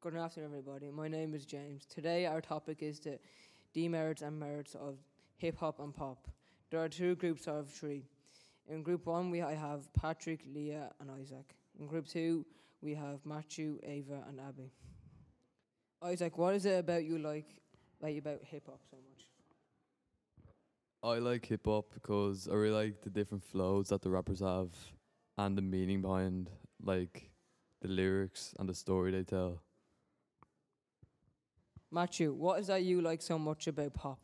Good afternoon, everybody. My name is James. Today, our topic is the demerits and merits of hip hop and pop. There are two groups of three. In group one, we I have Patrick, Leah, and Isaac. In group two, we have Matthew, Ava, and Abby. Isaac, what is it about you like, like about hip hop so much? I like hip hop because I really like the different flows that the rappers have and the meaning behind like the lyrics and the story they tell. Matthew, what is that you like so much about pop?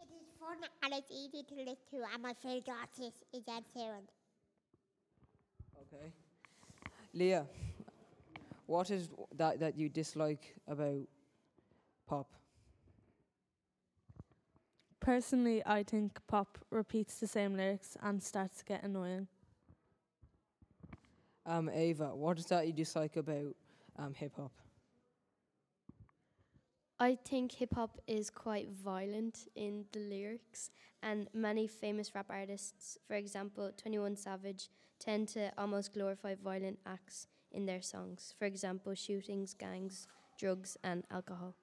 It is fun and it's easy to listen to, and my favorite artist is Ed Sheeran. Okay. Leah, what is that that you dislike about pop? Personally, I think pop repeats the same lyrics and starts to get annoying. Um, Ava, what is that you dislike about um, hip hop? I think hip hop is quite violent in the lyrics, and many famous rap artists, for example, 21 Savage, tend to almost glorify violent acts in their songs. For example, shootings, gangs, drugs, and alcohol.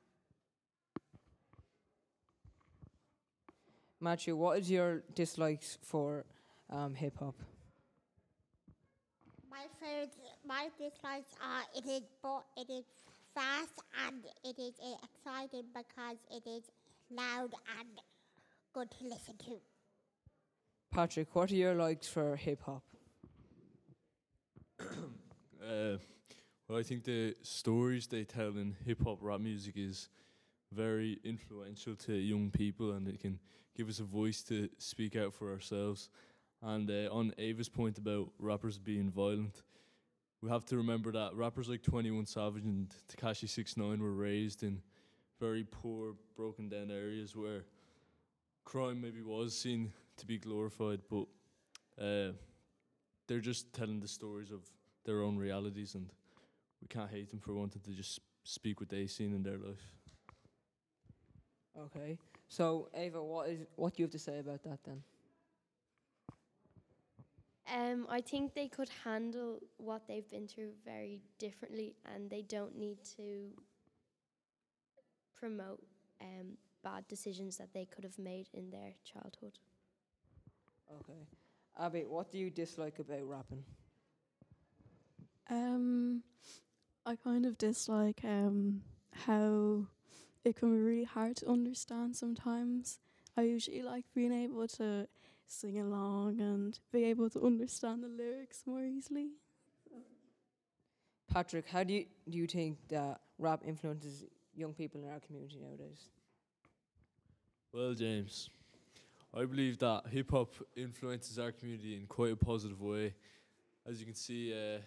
Matthew, what is your dislikes for um, hip hop? My favorite, my dislikes are it is bo- it is fast and it is uh, exciting because it is loud and good to listen to. Patrick, what are your likes for hip hop? Uh, well, I think the stories they tell in hip hop rap music is very influential to young people, and it can give us a voice to speak out for ourselves. And uh, on Ava's point about rappers being violent, we have to remember that rappers like Twenty One Savage and Tekashi Six Nine were raised in very poor, broken down areas where crime maybe was seen to be glorified, but uh, they're just telling the stories of their own realities, and we can't hate them for wanting to just speak what they've seen in their life. Okay. So, Ava, what is what do you have to say about that then? Um, I think they could handle what they've been through very differently, and they don't need to promote um, bad decisions that they could have made in their childhood. Okay. Abby, what do you dislike about rapping? Um, I kind of dislike um how it can be really hard to understand sometimes. I usually like being able to sing along and be able to understand the lyrics more easily. Patrick, how do you do you think that rap influences young people in our community nowadays? Well, James, I believe that hip hop influences our community in quite a positive way. As you can see, uh,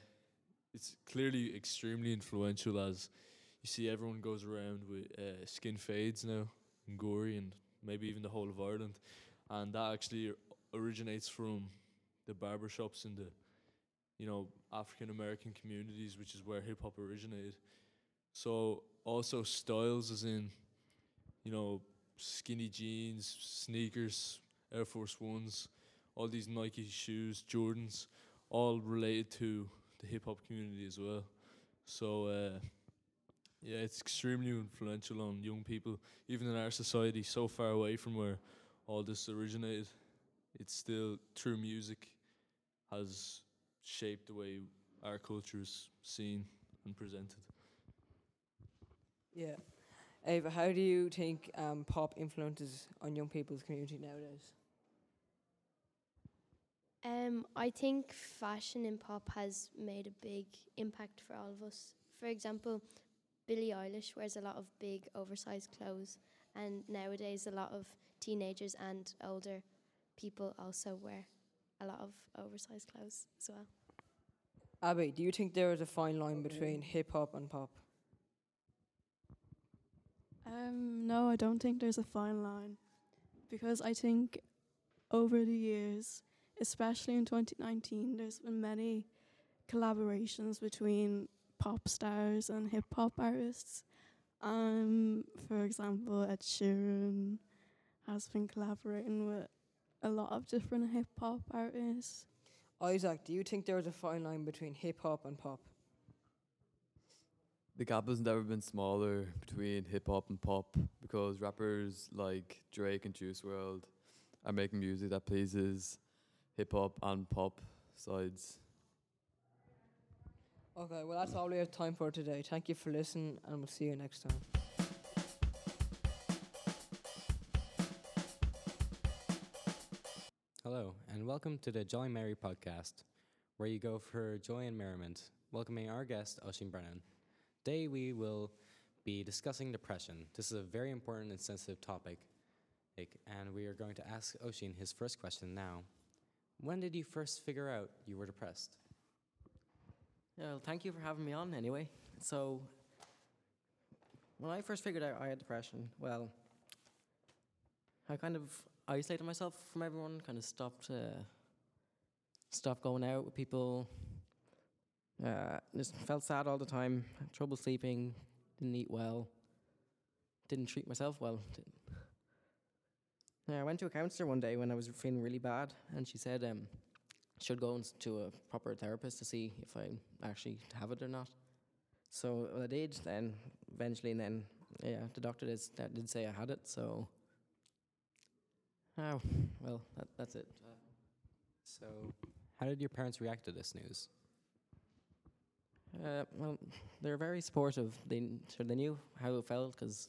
it's clearly extremely influential as you see everyone goes around with uh, skin fades now and Gorey, and maybe even the whole of Ireland. And that actually originates from the barber shops in the, you know, African American communities, which is where hip hop originated. So also styles as in, you know, skinny jeans, sneakers, Air Force Ones, all these Nike shoes, Jordans, all related to the hip hop community as well. So uh, yeah, it's extremely influential on young people, even in our society, so far away from where all this originated. It's still through music has shaped the way our culture is seen and presented. Yeah. Ava, how do you think um, pop influences on young people's community nowadays? Um, I think fashion in pop has made a big impact for all of us. For example, Billie Eilish wears a lot of big, oversized clothes, and nowadays a lot of teenagers and older people also wear a lot of oversized clothes as well. Abby, do you think there is a fine line between hip hop and pop? Um, no, I don't think there's a fine line because I think over the years, especially in 2019, there's been many collaborations between pop stars and hip hop artists. Um, for example, Ed Sheeran has been collaborating with a lot of different hip hop artists. Isaac, do you think there is a fine line between hip hop and pop? The gap has never been smaller between hip hop and pop because rappers like Drake and Juice WRLD are making music that pleases hip hop and pop sides. Okay, well, that's all we have time for today. Thank you for listening, and we'll see you next time. Hello, and welcome to the Jolly Mary podcast, where you go for joy and merriment, welcoming our guest, Oisín Brennan. Today, we will be discussing depression. This is a very important and sensitive topic, and we are going to ask Oisín his first question now. When did you first figure out you were depressed? Well, thank you for having me on anyway. So, when I first figured out I had depression, well, I kind of isolated myself from everyone, kind of stopped, uh, stopped going out with people. Uh, just felt sad all the time, had trouble sleeping, didn't eat well, didn't treat myself well. Didn't. I went to a counselor one day when I was feeling really bad, and she said um, should go to a proper therapist to see if I actually have it or not. So I did then, eventually, and then yeah, the doctor did, that did say I had it. So, oh well, that, that's it. So, how did your parents react to this news? Uh, well, they're very supportive. They so they knew how it felt because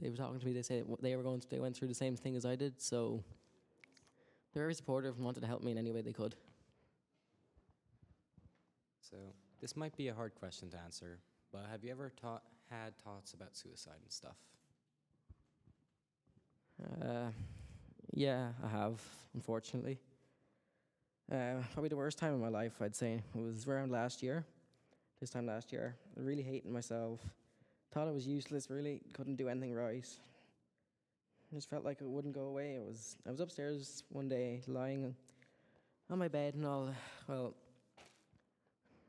they were talking to me. They said they were going. To, they went through the same thing as I did. So they're very supportive and wanted to help me in any way they could. So, this might be a hard question to answer, but have you ever thought, had thoughts about suicide and stuff? Uh, yeah, I have, unfortunately. Uh, probably the worst time of my life, I'd say. It was around last year. This time last year. Really hating myself. Thought I was useless, really couldn't do anything right. Just felt like it wouldn't go away. It was I was upstairs one day lying on my bed and all well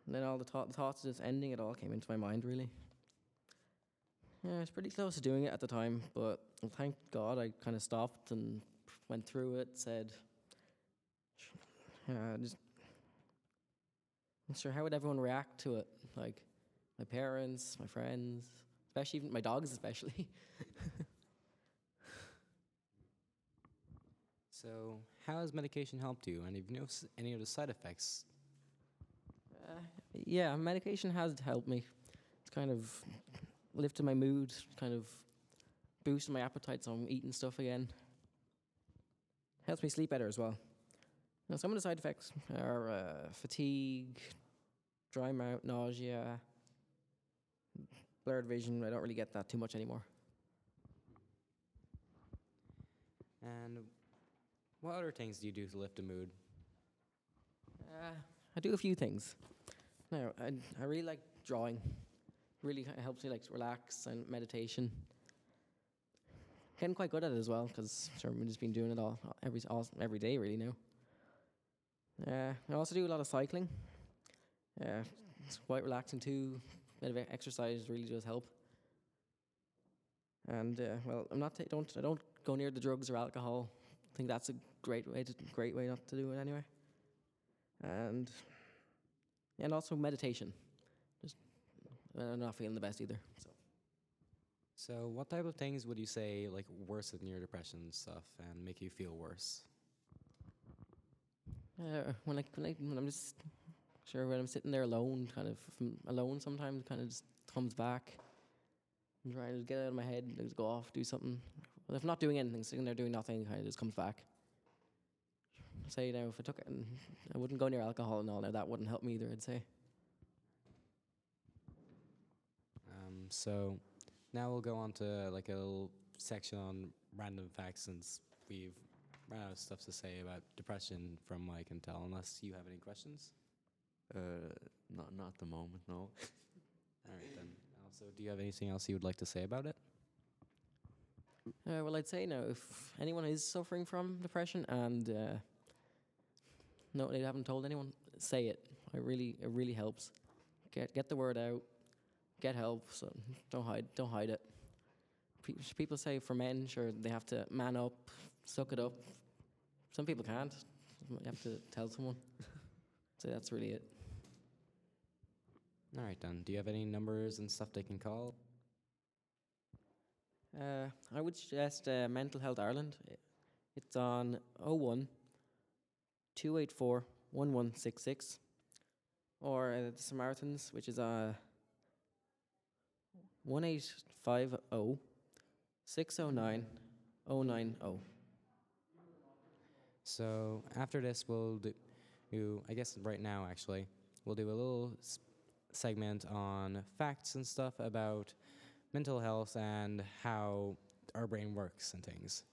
and then all the, thought the thoughts of just ending it all came into my mind really. Yeah, I was pretty close to doing it at the time, but thank God I kind of stopped and went through it. Said, yeah, just not sure how would everyone react to it? Like my parents, my friends, especially even my dogs, especially. So, how has medication helped you? And have you noticed any of the side effects? Uh, yeah, medication has helped me. It's kind of lifted my mood, kind of boosted my appetite, so I'm eating stuff again. Helps me sleep better as well. Now, some of the side effects are uh, fatigue, dry mouth, nausea, blurred vision. I don't really get that too much anymore. And what other things do you do to lift the mood? Uh, I do a few things. No, I, I really like drawing. Really ki- helps me like relax and meditation. Getting quite good at it as well because sure, I've just been doing it all every all, every day really now. Uh, I also do a lot of cycling. Yeah, it's quite relaxing too. A bit of exercise really does help. And uh, well, I'm not ta- don't I don't go near the drugs or alcohol. I think that's a great way to great way not to do it anyway. And and also meditation. Just I'm not feeling the best either. So So, what type of things would you say like worsen your depression stuff and make you feel worse? uh, when I when I when I'm just sure when I'm sitting there alone, kind of from alone sometimes, kind of just comes back. I'm trying to get it out of my head, and just go off, do something. But if not doing anything, sitting there doing nothing, kind of just comes back. Say you know, if I took it, I wouldn't go near alcohol and all. Now that wouldn't help me either. I'd say. Um, so, now we'll go on to like a little section on random facts since we've ran out of stuff to say about depression from what I can tell, unless you have any questions. Uh, not not at the moment, no. All right, then. Also, do you have anything else you would like to say about it? Uh, well, I'd say now, if anyone is suffering from depression and uh, no, they haven't told anyone, say it. It really, it really helps. Get get the word out. get help. So don't hide, don't hide it. Pe- People say for men, sure, they have to man up, suck it up. Some people can't. You have to tell someone. so that's really it. All right, then. Do you have any numbers and stuff they can call? Uh, I would suggest uh, Mental Health Ireland. It's on 01 284 1166. Or uh, the Samaritans, which is uh, 1850 609 090. So after this, we'll do, I guess right now actually, we'll do a little segment on facts and stuff about mental health and how our brain works and things.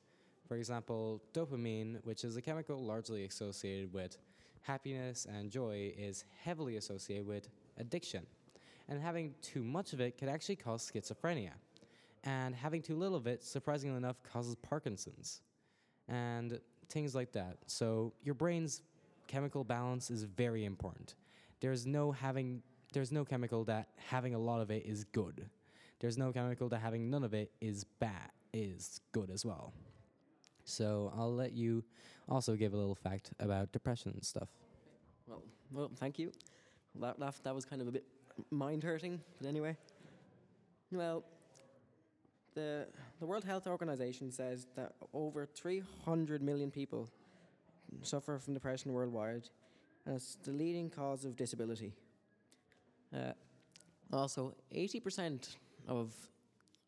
For example, dopamine, which is a chemical largely associated with happiness and joy, is heavily associated with addiction. And having too much of it could actually cause schizophrenia. And having too little of it, surprisingly enough, causes Parkinson's. And things like that. So your brain's chemical balance is very important. There's no having there's no chemical that having a lot of it is good. There's no chemical that having none of it is bad is good as well. So I'll let you also give a little fact about depression and stuff. Well, well, thank you. That, that, that was kind of a bit mind hurting, but anyway. Well, the, the World Health Organization says that over 300 million people suffer from depression worldwide, and it's the leading cause of disability. Uh, also, 80% of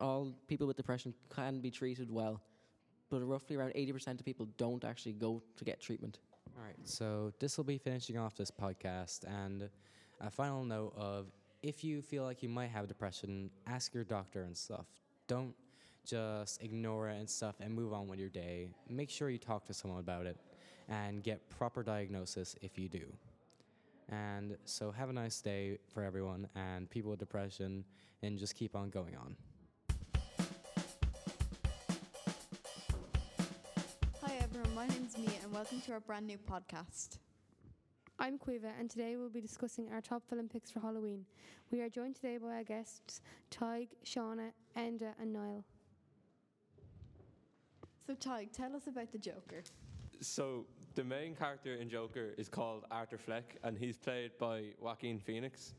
all people with depression can be treated well, but roughly around 80% of people don't actually go to get treatment. All right, so this will be finishing off this podcast. And a final note of if you feel like you might have depression, ask your doctor and stuff. Don't just ignore it and stuff and move on with your day. Make sure you talk to someone about it and get proper diagnosis if you do. And so have a nice day for everyone and people with depression and just keep on going on. Hi everyone, my name's Mia and welcome to our brand new podcast. I'm Quiva, and today we'll be discussing our top film picks for Halloween. We are joined today by our guests Tig, Shauna, Enda, and Niall. So Tig, tell us about the Joker. So the main character in Joker is called Arthur Fleck, and he's played by Joaquin Phoenix.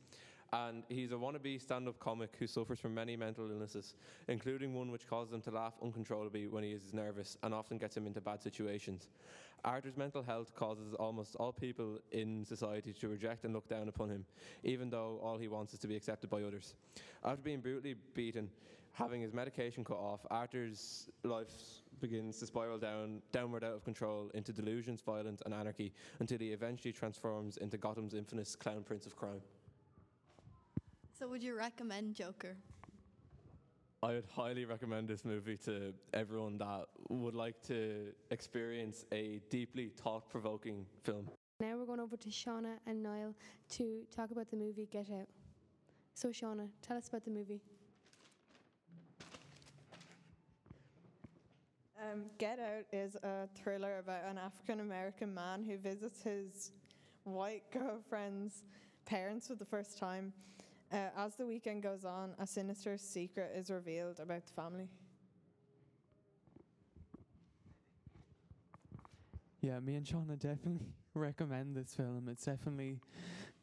And he's a wannabe stand-up comic who suffers from many mental illnesses, including one which causes him to laugh uncontrollably when he is nervous and often gets him into bad situations. Arthur's mental health causes almost all people in society to reject and look down upon him, even though all he wants is to be accepted by others. After being brutally beaten, having his medication cut off, Arthur's life begins to spiral down downward out of control into delusions, violence, and anarchy until he eventually transforms into Gotham's infamous clown prince of crime. So would you recommend Joker? I would highly recommend this movie to everyone that would like to experience a deeply thought provoking film. Now we're going over to Shauna and Niall to talk about the movie Get Out. So, Shauna, tell us about the movie. Um, Get Out is a thriller about an African American man who visits his white girlfriend's parents for the first time. Uh, as the weekend goes on, a sinister secret is revealed about the family. Yeah, me and Sean Shauna definitely recommend this film. It's definitely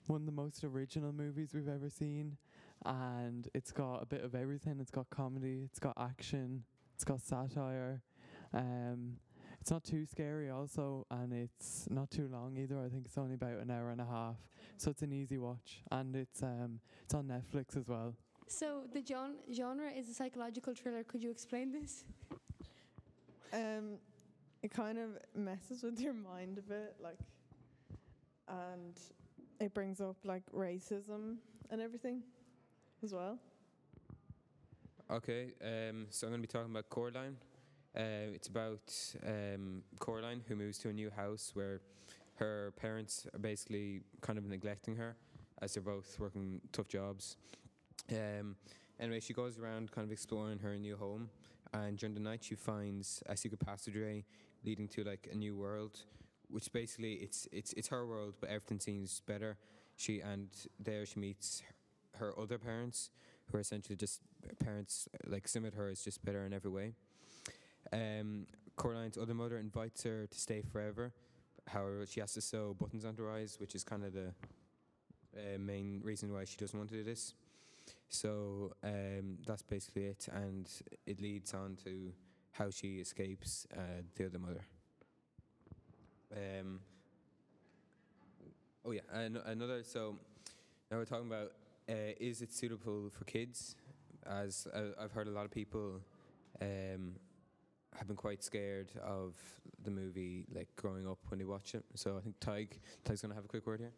one of the most original movies we've ever seen. And it's got a bit of everything. It's got comedy, it's got action, it's got satire. Um, it's not too scary also, and it's not too long either. I think it's only about an hour and a half, so it's an easy watch, and it's um, it's on Netflix as well. So, the gen- genre is a psychological thriller. Could you explain this? Um, it kind of messes with your mind a bit, like, and it brings up like racism and everything as well. Okay, um, so I'm going to be talking about Coraline. Uh, it's about um, Coraline who moves to a new house where her parents are basically kind of neglecting her as they're both working tough jobs. Um, anyway, she goes around kind of exploring her new home, and during the night she finds a secret passageway leading to like a new world, which basically it's it's it's her world, but everything seems better. She and there she meets her other parents who are essentially just parents like similar to her, is just better in every way. Um, Coraline's other mother invites her to stay forever. However, she has to sew buttons onto her eyes, which is kind of the uh, main reason why she doesn't want to do this. So um, that's basically it, and it leads on to how she escapes uh, the other mother. Um, oh yeah, an- another. So now we're talking about uh, is it suitable for kids? As uh, I've heard a lot of people um, have been quite scared of the movie, like growing up when they watch it. So I think Tig, Tig's gonna have a quick word here.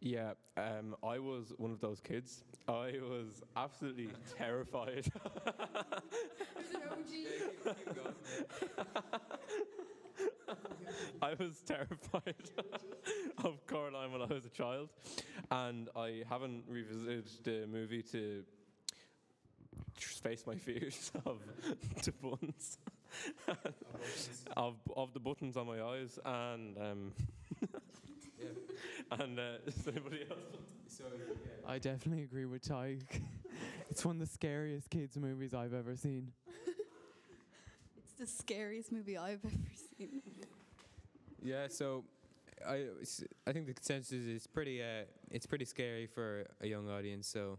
Yeah, um, I was one of those kids. I was absolutely terrified. I was terrified of Coraline when I was a child, and I haven't revisited the movie to tr- face my fears of the buttons, of of the buttons on my eyes, and um, and uh, does anybody else? I definitely agree with Ty. it's one of the scariest kids' movies I've ever seen. It's the scariest movie I've ever seen. Yeah, so I I think the consensus is pretty uh it's pretty scary for a young audience. So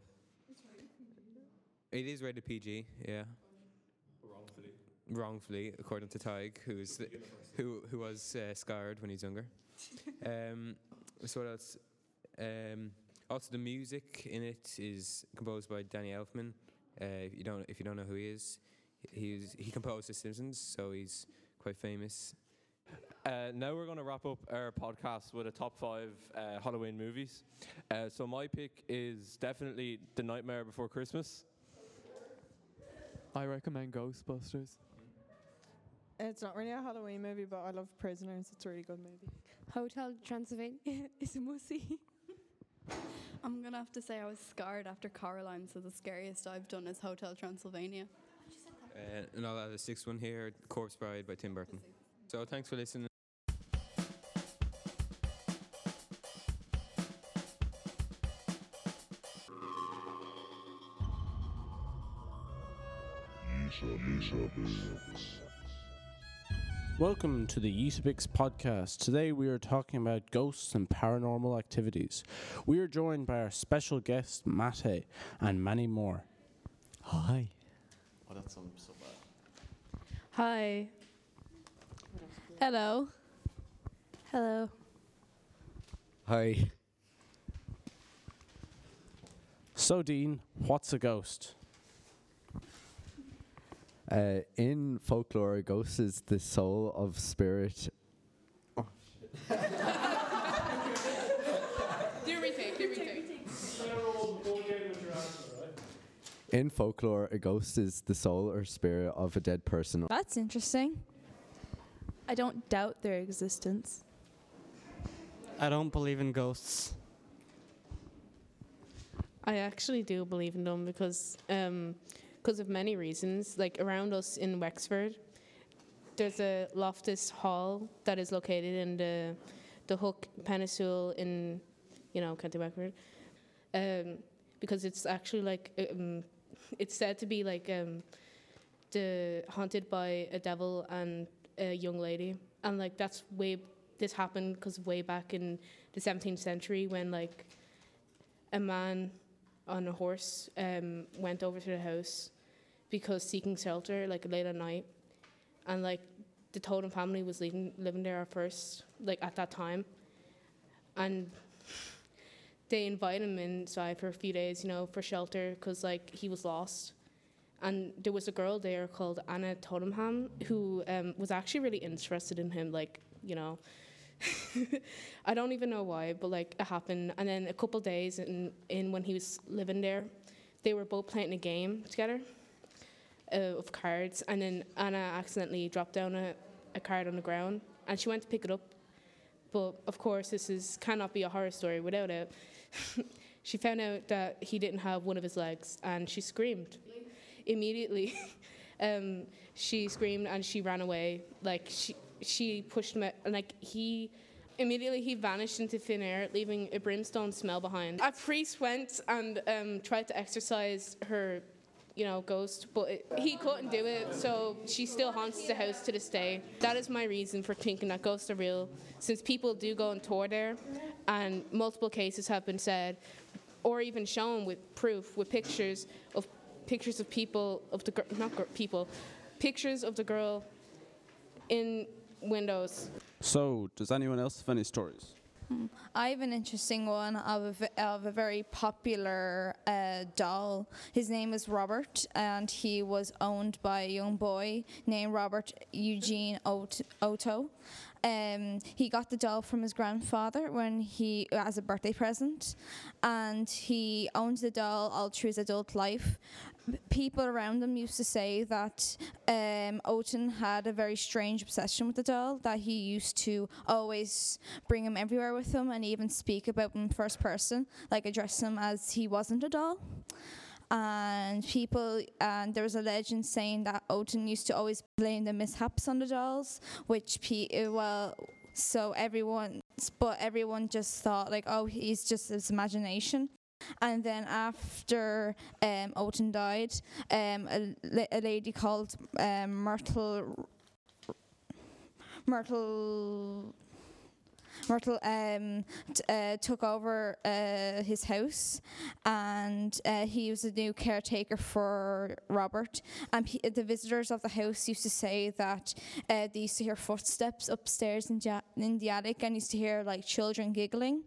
it is rated PG. Yeah. Wrongfully. Wrongfully, according to Tig, who's the, who who was uh, scarred when he's younger. um, so what else? Um, also, the music in it is composed by Danny Elfman. Uh, if you don't if you don't know who he is, he's he composed The Simpsons, so he's quite famous. Uh, now we're going to wrap up our podcast with a top five uh, Halloween movies. Uh, so my pick is definitely The Nightmare Before Christmas. I recommend Ghostbusters. It's not really a Halloween movie, but I love Prisoners. It's a really good movie. Hotel Transylvania is a mussy. I'm gonna have to say I was scarred after Coraline, so the scariest I've done is Hotel Transylvania. Uh, and I'll add a sixth one here, Corpse Bride by Tim Burton. So thanks for listening. Welcome to the Yeetabix podcast. Today we are talking about ghosts and paranormal activities. We are joined by our special guest, Mate, and many more. Hi. Oh, that sounds so bad. Hi. Hello. Hello. Hi. So, Dean, what's a ghost? Uh, in folklore, a ghost is the soul of spirit. Do retake, do retake. In folklore, a ghost is the soul or spirit of a dead person. That's interesting. I don't doubt their existence. I don't believe in ghosts. I actually do believe in them because um, because of many reasons. Like around us in Wexford, there's a Loftus Hall that is located in the the Hook Peninsula in you know County Wexford, um, because it's actually like um, it's said to be like um, the haunted by a devil and a young lady, and like that's way this happened because way back in the 17th century when like a man on a horse um, went over to the house because seeking shelter like late at night. And like the Tottenham family was living living there at first like at that time. And they invited him inside for a few days you know for shelter because like he was lost. And there was a girl there called Anna Tottenham who um, was actually really interested in him like you know. I don't even know why, but like it happened. And then a couple days in, in when he was living there, they were both playing a game together uh, of cards. And then Anna accidentally dropped down a, a card on the ground, and she went to pick it up. But of course, this is cannot be a horror story without it. she found out that he didn't have one of his legs, and she screamed immediately. um, she screamed and she ran away. Like she she pushed him out, and like he immediately he vanished into thin air, leaving a brimstone smell behind. A priest went and um, tried to exorcise her, you know, ghost, but it, he couldn't do it, so she still haunts the house to this day. That is my reason for thinking that ghosts are real, since people do go and tour there, and multiple cases have been said, or even shown with proof, with pictures of pictures of people of the not gir- people, pictures of the girl in windows. So, does anyone else have any stories? I have an interesting one of a, of a very popular uh, doll. His name is Robert, and he was owned by a young boy named Robert Eugene Ot- Otto. Um, he got the doll from his grandfather when he as a birthday present, and he owned the doll all through his adult life. People around him used to say that um, Oton had a very strange obsession with the doll. That he used to always bring him everywhere with him, and even speak about him first person, like address him as he wasn't a doll and people and there was a legend saying that Odin used to always blame the mishaps on the dolls, which uh, well, so everyone, but everyone just thought like, oh, he's just his imagination. And then after um, Odin died, um, a, a lady called um, Myrtle Myrtle Myrtle um, t- uh, took over uh, his house, and uh, he was a new caretaker for Robert. And the visitors of the house used to say that uh, they used to hear footsteps upstairs in, ja- in the attic, and used to hear like children giggling.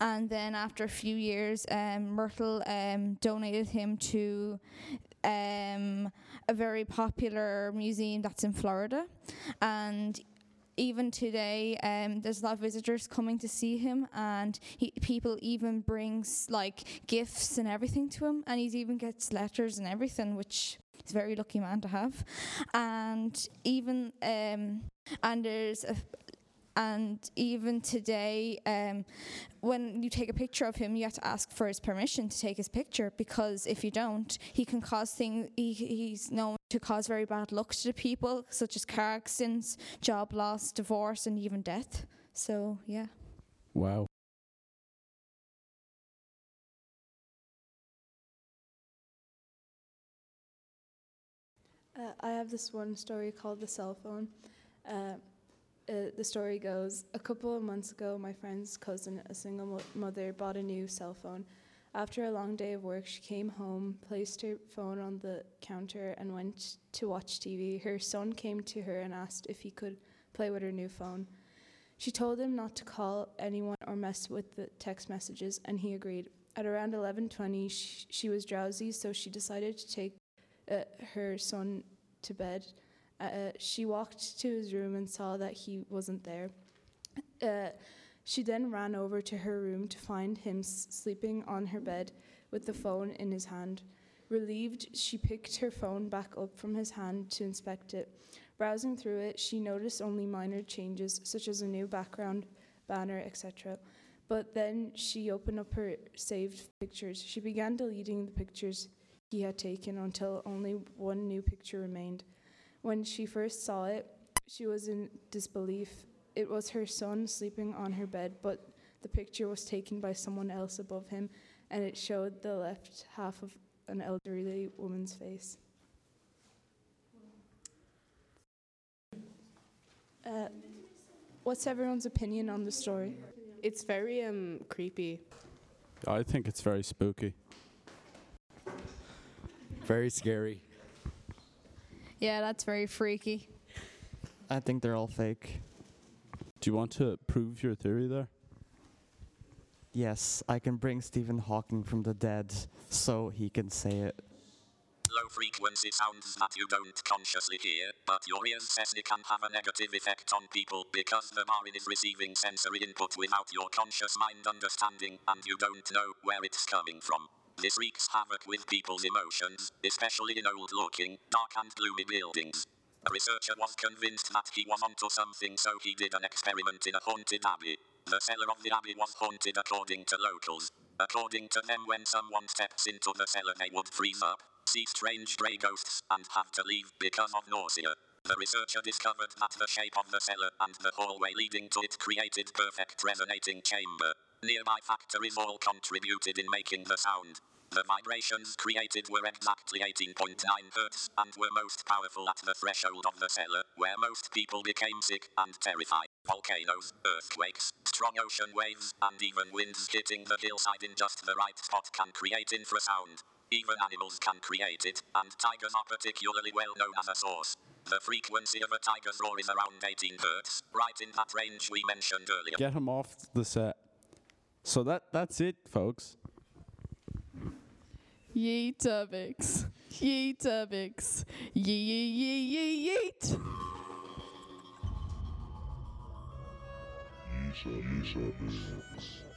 And then after a few years, um, Myrtle um, donated him to um, a very popular museum that's in Florida, and even today, um, there's a lot of visitors coming to see him, and he, people even brings like gifts and everything to him, and he even gets letters and everything, which he's a very lucky man to have. And even um, and there's a and even today, um, when you take a picture of him, you have to ask for his permission to take his picture because if you don't, he can cause things. He, he's known to cause very bad luck to the people, such as car accidents, job loss, divorce, and even death. So yeah. Wow. Uh, I have this one story called The Cell Phone. Uh, uh, the story goes A couple of months ago, my friend's cousin, a single mo- mother, bought a new cell phone. After a long day of work, she came home, placed her phone on the counter, and went to watch TV. Her son came to her and asked if he could play with her new phone. She told him not to call anyone or mess with the text messages, and he agreed. At around 11:20, sh- she was drowsy, so she decided to take uh, her son to bed. Uh, she walked to his room and saw that he wasn't there. Uh, she then ran over to her room to find him sleeping on her bed with the phone in his hand. Relieved, she picked her phone back up from his hand to inspect it. Browsing through it, she noticed only minor changes, such as a new background, banner, etc. But then she opened up her saved pictures. She began deleting the pictures he had taken until only one new picture remained. When she first saw it, she was in disbelief. It was her son sleeping on her bed, but the picture was taken by someone else above him, and it showed the left half of an elderly woman's face. Uh, what's everyone's opinion on the story? It's very um creepy. I think it's very spooky. Very scary. Yeah, that's very freaky. I think they're all fake. Do you want to prove your theory there? Yes, I can bring Stephen Hawking from the dead so he can say it. Low frequency sounds that you don't consciously hear, but your ears says they can have a negative effect on people because the brain is receiving sensory input without your conscious mind understanding, and you don't know where it's coming from. This wreaks havoc with people's emotions, especially in old looking, dark and gloomy buildings. A researcher was convinced that he was onto something, so he did an experiment in a haunted abbey. The cellar of the abbey was haunted according to locals. According to them, when someone steps into the cellar, they would freeze up, see strange grey ghosts, and have to leave because of nausea. The researcher discovered that the shape of the cellar and the hallway leading to it created perfect resonating chamber. Nearby factories all contributed in making the sound. The vibrations created were exactly 18.9 hertz and were most powerful at the threshold of the cellar, where most people became sick and terrified. Volcanoes, earthquakes, strong ocean waves, and even winds hitting the hillside in just the right spot can create infrasound. Even animals can create it, and tigers are particularly well known as a source. The frequency of a tiger's roar is around 18 hertz, right in that range we mentioned earlier. Get him off the set. So that that's it, folks. Yeetabix. Yeetabix. Yee yee yee yee yeet. Yeetabix.